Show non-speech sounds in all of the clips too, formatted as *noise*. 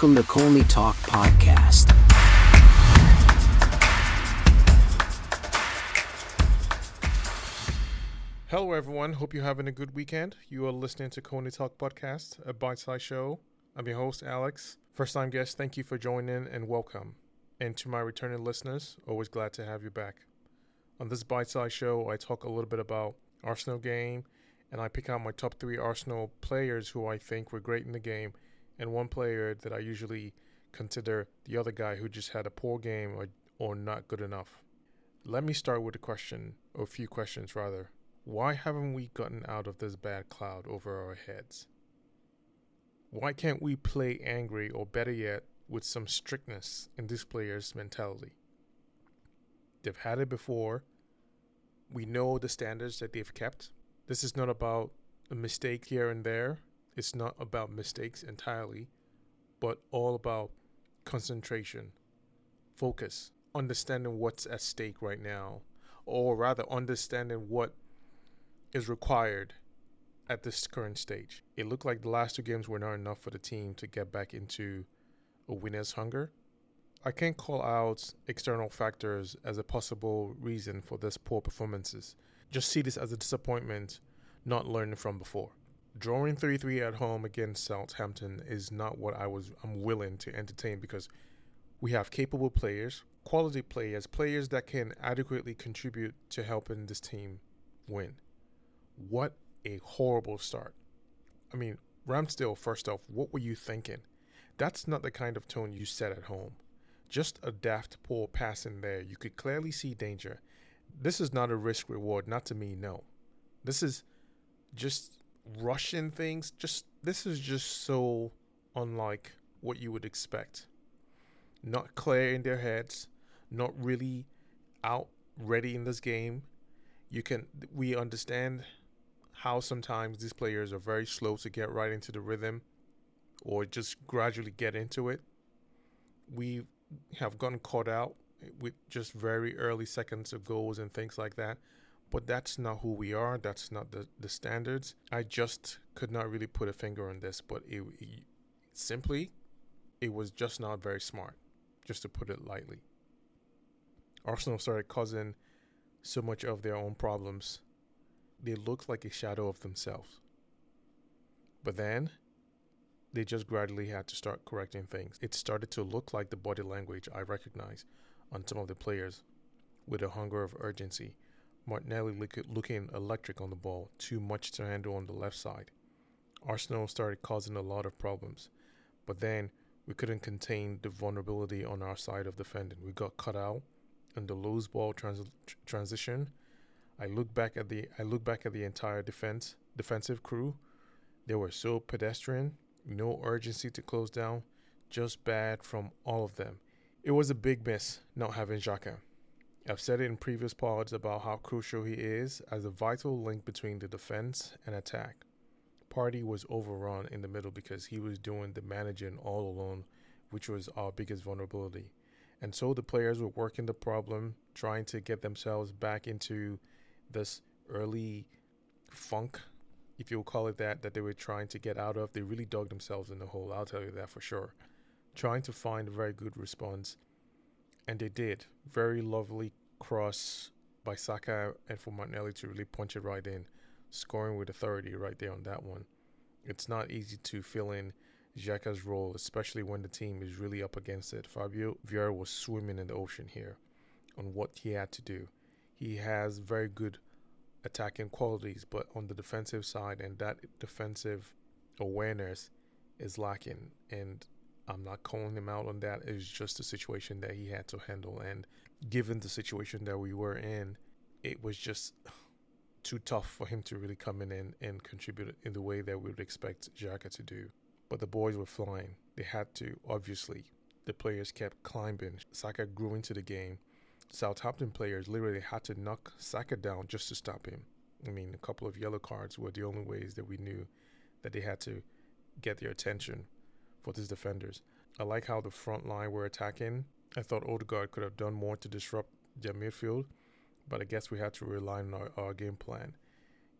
Welcome to Colney Talk Podcast. Hello, everyone. Hope you're having a good weekend. You are listening to Colney Talk Podcast, a bite sized show. I'm your host, Alex. First time guest, thank you for joining and welcome. And to my returning listeners, always glad to have you back. On this bite sized show, I talk a little bit about Arsenal game and I pick out my top three Arsenal players who I think were great in the game and one player that I usually consider the other guy who just had a poor game or, or not good enough. Let me start with a question, or a few questions rather. Why haven't we gotten out of this bad cloud over our heads? Why can't we play angry or better yet, with some strictness in this player's mentality? They've had it before. We know the standards that they've kept. This is not about a mistake here and there. It's not about mistakes entirely, but all about concentration, focus, understanding what's at stake right now, or rather, understanding what is required at this current stage. It looked like the last two games were not enough for the team to get back into a winner's hunger. I can't call out external factors as a possible reason for this poor performances. Just see this as a disappointment not learning from before. Drawing 3-3 at home against Southampton is not what I was I'm willing to entertain because we have capable players, quality players, players that can adequately contribute to helping this team win. What a horrible start. I mean, Ramsdale, first off, what were you thinking? That's not the kind of tone you set at home. Just a daft poor pass in there. You could clearly see danger. This is not a risk reward, not to me, no. This is just rushing things. Just this is just so unlike what you would expect. Not clear in their heads, not really out ready in this game. You can we understand how sometimes these players are very slow to get right into the rhythm or just gradually get into it. We have gotten caught out with just very early seconds of goals and things like that. But that's not who we are. That's not the, the standards. I just could not really put a finger on this, but it, it simply, it was just not very smart, just to put it lightly. Arsenal started causing so much of their own problems they looked like a shadow of themselves. But then they just gradually had to start correcting things. It started to look like the body language I recognize on some of the players with a hunger of urgency. Martinelli looking electric on the ball, too much to handle on the left side. Arsenal started causing a lot of problems, but then we couldn't contain the vulnerability on our side of defending. We got cut out in the loose ball trans- transition I look back at the I look back at the entire defense defensive crew. They were so pedestrian, no urgency to close down, just bad from all of them. It was a big miss not having Xhaka. I've said it in previous pods about how crucial he is as a vital link between the defense and attack. Partey was overrun in the middle because he was doing the managing all alone, which was our biggest vulnerability. And so the players were working the problem, trying to get themselves back into this early funk, if you'll call it that, that they were trying to get out of. They really dug themselves in the hole, I'll tell you that for sure. Trying to find a very good response. And they did. Very lovely cross by Saka and for Martinelli to really punch it right in, scoring with authority right there on that one. It's not easy to fill in Xhaka's role, especially when the team is really up against it. Fabio Vieira was swimming in the ocean here on what he had to do he has very good attacking qualities, but on the defensive side, and that defensive awareness is lacking. And I'm not calling him out on that. It's just a situation that he had to handle. And given the situation that we were in, it was just *sighs* too tough for him to really come in and, and contribute in the way that we would expect Xhaka to do. But the boys were flying. They had to, obviously. The players kept climbing. Saka grew into the game. Southampton players literally had to knock Saka down just to stop him. I mean, a couple of yellow cards were the only ways that we knew that they had to get their attention for these defenders. I like how the front line were attacking. I thought Odegaard could have done more to disrupt their midfield, but I guess we had to rely on our, our game plan.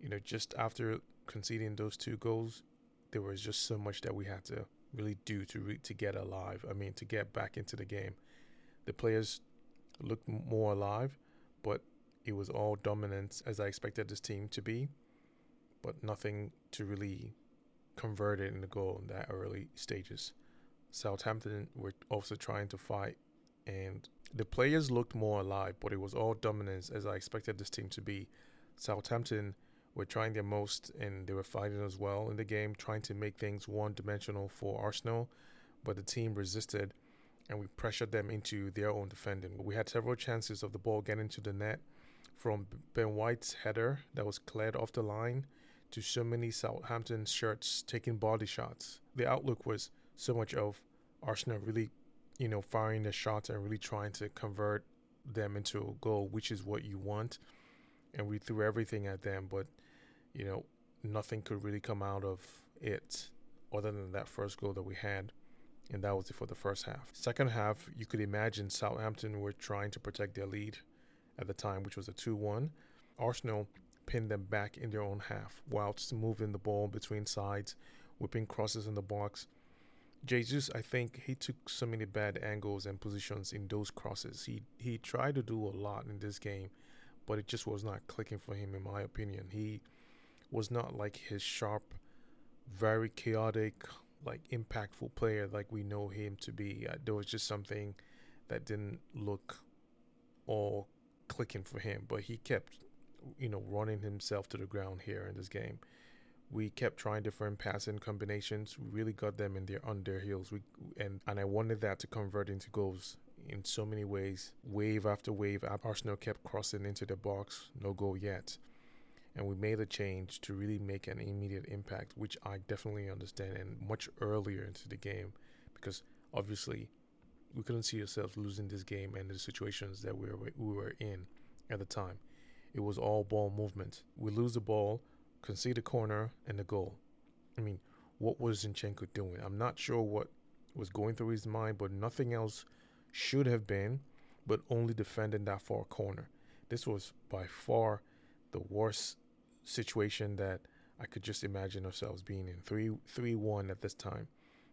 You know, just after conceding those two goals, there was just so much that we had to really do to re- to get alive. I mean, to get back into the game. The players looked more alive, but it was all dominance as I expected this team to be, but nothing to really convert it in the goal in that early stages. Southampton were also trying to fight, and the players looked more alive, but it was all dominance as I expected this team to be. Southampton were trying their most and they were fighting as well in the game, trying to make things one dimensional for Arsenal, but the team resisted and we pressured them into their own defending. We had several chances of the ball getting to the net from Ben White's header that was cleared off the line to so many Southampton shirts taking body shots. The outlook was so much of Arsenal really, you know, firing the shots and really trying to convert them into a goal, which is what you want. And we threw everything at them, but you know, nothing could really come out of it other than that first goal that we had. And that was it for the first half. Second half, you could imagine Southampton were trying to protect their lead at the time, which was a 2 1. Arsenal pinned them back in their own half whilst moving the ball between sides, whipping crosses in the box. Jesus, I think he took so many bad angles and positions in those crosses. He he tried to do a lot in this game, but it just was not clicking for him in my opinion. He was not like his sharp, very chaotic, like impactful player like we know him to be. Uh, there was just something that didn't look all clicking for him, but he kept, you know, running himself to the ground here in this game. We kept trying different passing combinations. We really got them in their on their heels. We and and I wanted that to convert into goals in so many ways. Wave after wave, Arsenal kept crossing into the box. No goal yet and we made a change to really make an immediate impact, which I definitely understand, and much earlier into the game, because obviously we couldn't see ourselves losing this game and the situations that we were we were in at the time. It was all ball movement. We lose the ball, concede a corner, and the goal. I mean, what was Zinchenko doing? I'm not sure what was going through his mind, but nothing else should have been, but only defending that far corner. This was by far the worst situation that I could just imagine ourselves being in. 3 3 1 at this time.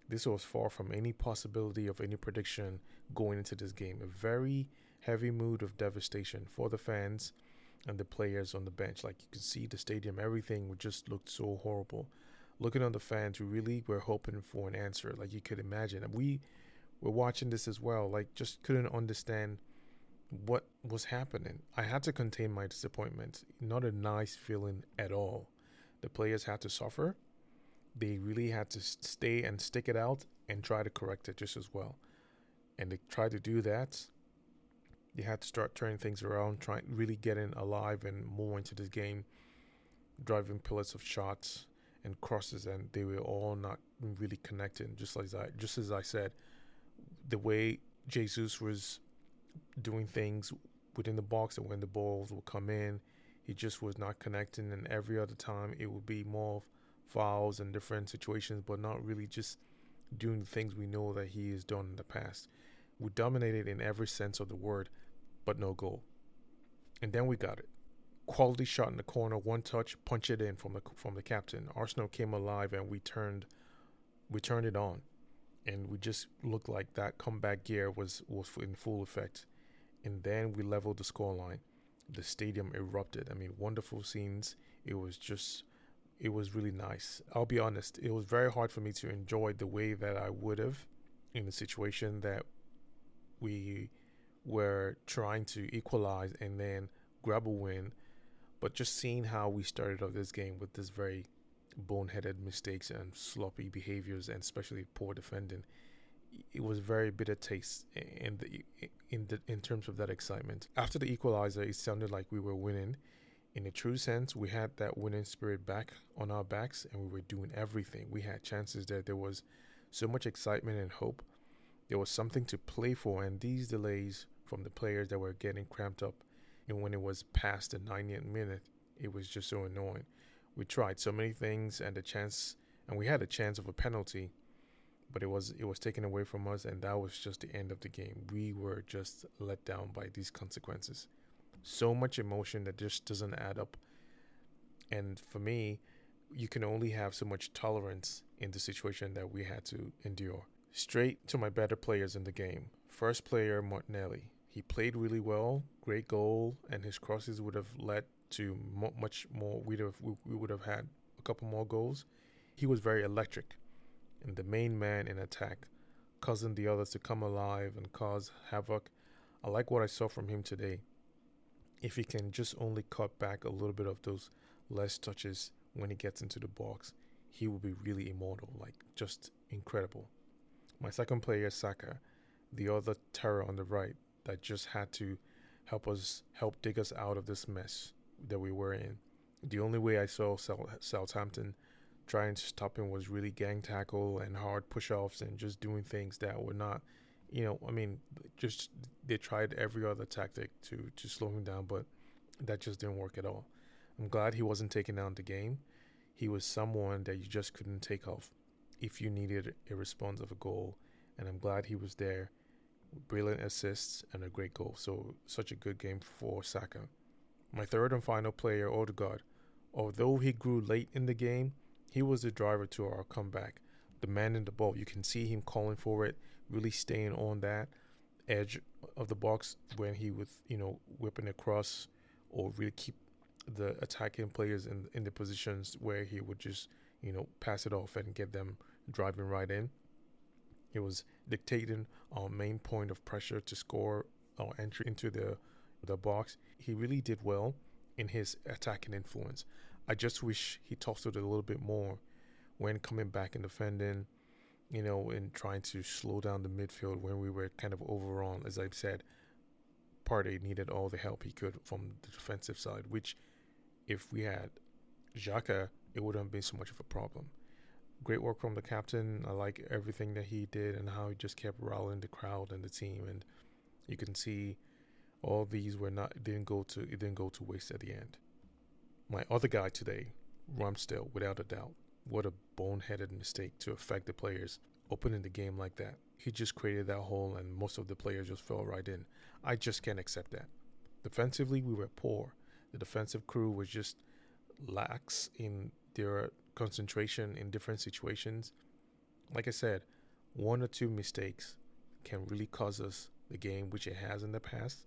This was far from any possibility of any prediction going into this game. A very heavy mood of devastation for the fans and the players on the bench. Like you could see the stadium, everything just looked so horrible. Looking on the fans who really were hoping for an answer, like you could imagine. And we were watching this as well, like just couldn't understand what was happening. I had to contain my disappointment. Not a nice feeling at all. The players had to suffer. They really had to stay and stick it out and try to correct it just as well. And they tried to do that. They had to start turning things around, trying really getting alive and more into this game, driving pillars of shots and crosses, and they were all not really connecting. Just as I, just as I said, the way Jesus was doing things within the box and when the balls would come in, he just was not connecting. And every other time, it would be more fouls and different situations, but not really just doing the things we know that he has done in the past. We dominated in every sense of the word, but no goal. And then we got it. Quality shot in the corner, one touch, punch it in from the from the captain. Arsenal came alive and we turned we turned it on and we just looked like that comeback gear was was in full effect. And then we leveled the scoreline. The stadium erupted. I mean, wonderful scenes. It was just, it was really nice. I'll be honest. It was very hard for me to enjoy the way that I would have in a situation that we were trying to equalize and then grab a win. But just seeing how we started off this game with this very boneheaded mistakes and sloppy behaviors and especially poor defending it was very bitter taste in the in the in terms of that excitement. After the equalizer it sounded like we were winning. In a true sense we had that winning spirit back on our backs and we were doing everything. We had chances there there was so much excitement and hope. There was something to play for and these delays from the players that were getting cramped up and when it was past the 90th minute it was just so annoying we tried so many things and the chance and we had a chance of a penalty but it was it was taken away from us and that was just the end of the game we were just let down by these consequences so much emotion that just doesn't add up and for me you can only have so much tolerance in the situation that we had to endure. Straight to my better players in the game. First player, Martinelli. He played really well, great goal, and his crosses would have led to much more. We'd have we, we would have had a couple more goals. He was very electric, and the main man in attack, causing the others to come alive and cause havoc. I like what I saw from him today. If he can just only cut back a little bit of those less touches when he gets into the box, he will be really immortal, like just incredible. My second player, Saka, the other terror on the right that just had to help us help dig us out of this mess that we were in. The only way I saw Southampton trying to stop him was really gang tackle and hard push offs and just doing things that were not, you know, I mean, just they tried every other tactic to to slow him down, but that just didn't work at all. I'm glad he wasn't taken out the game. He was someone that you just couldn't take off if you needed a response of a goal, and I'm glad he was there. Brilliant assists and a great goal. So such a good game for Saka. My third and final player, Odegaard. Although he grew late in the game, he was the driver to our comeback. The man in the ball. You can see him calling for it, really staying on that edge of the box when he was, you know, whipping across or really keep the attacking players in in the positions where he would just you know pass it off and get them driving right in. He was dictating our main point of pressure to score our entry into the the box. He really did well in his attacking influence. I just wish he tossed it a little bit more when coming back and defending, you know, and trying to slow down the midfield when we were kind of overrun. As I've said, Partey needed all the help he could from the defensive side, which if we had Xhaka, it wouldn't have been so much of a problem. Great work from the captain. I like everything that he did and how he just kept rallying the crowd and the team. And you can see all these were not didn't go to it didn't go to waste at the end. My other guy today, Ramsdale, without a doubt. What a boneheaded mistake to affect the players opening the game like that. He just created that hole and most of the players just fell right in. I just can't accept that. Defensively, we were poor the defensive crew was just lax in their concentration in different situations. Like I said, one or two mistakes can really cause us the game, which it has in the past.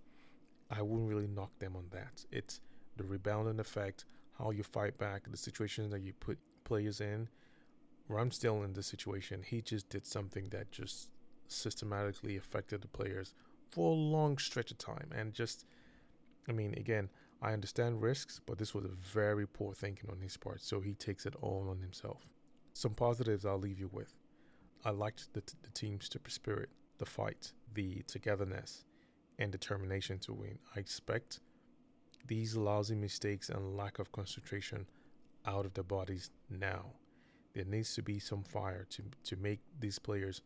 I wouldn't really knock them on that. It's the rebounding effect, how you fight back, the situations that you put players in. Ramsdale in this situation, he just did something that just systematically affected the players for a long stretch of time. And just, I mean, again, I understand risks, but this was a very poor thinking on his part, so he takes it all on himself. Some positives I'll leave you with. I liked the, t- the team's spirit, the fight, the togetherness, and determination to win. I expect these lousy mistakes and lack of concentration out of their bodies now. There needs to be some fire to, to make these players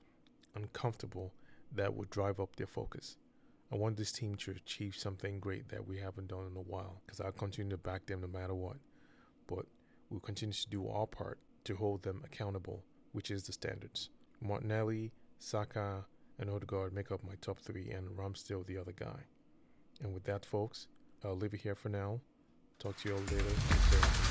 uncomfortable that would drive up their focus. I want this team to achieve something great that we haven't done in a while because I'll continue to back them no matter what. But we'll continue to do our part to hold them accountable, which is the standards. Martinelli, Saka, and Odegaard make up my top three, and Ramsdale the other guy. And with that, folks, I'll leave it here for now. Talk to you all later.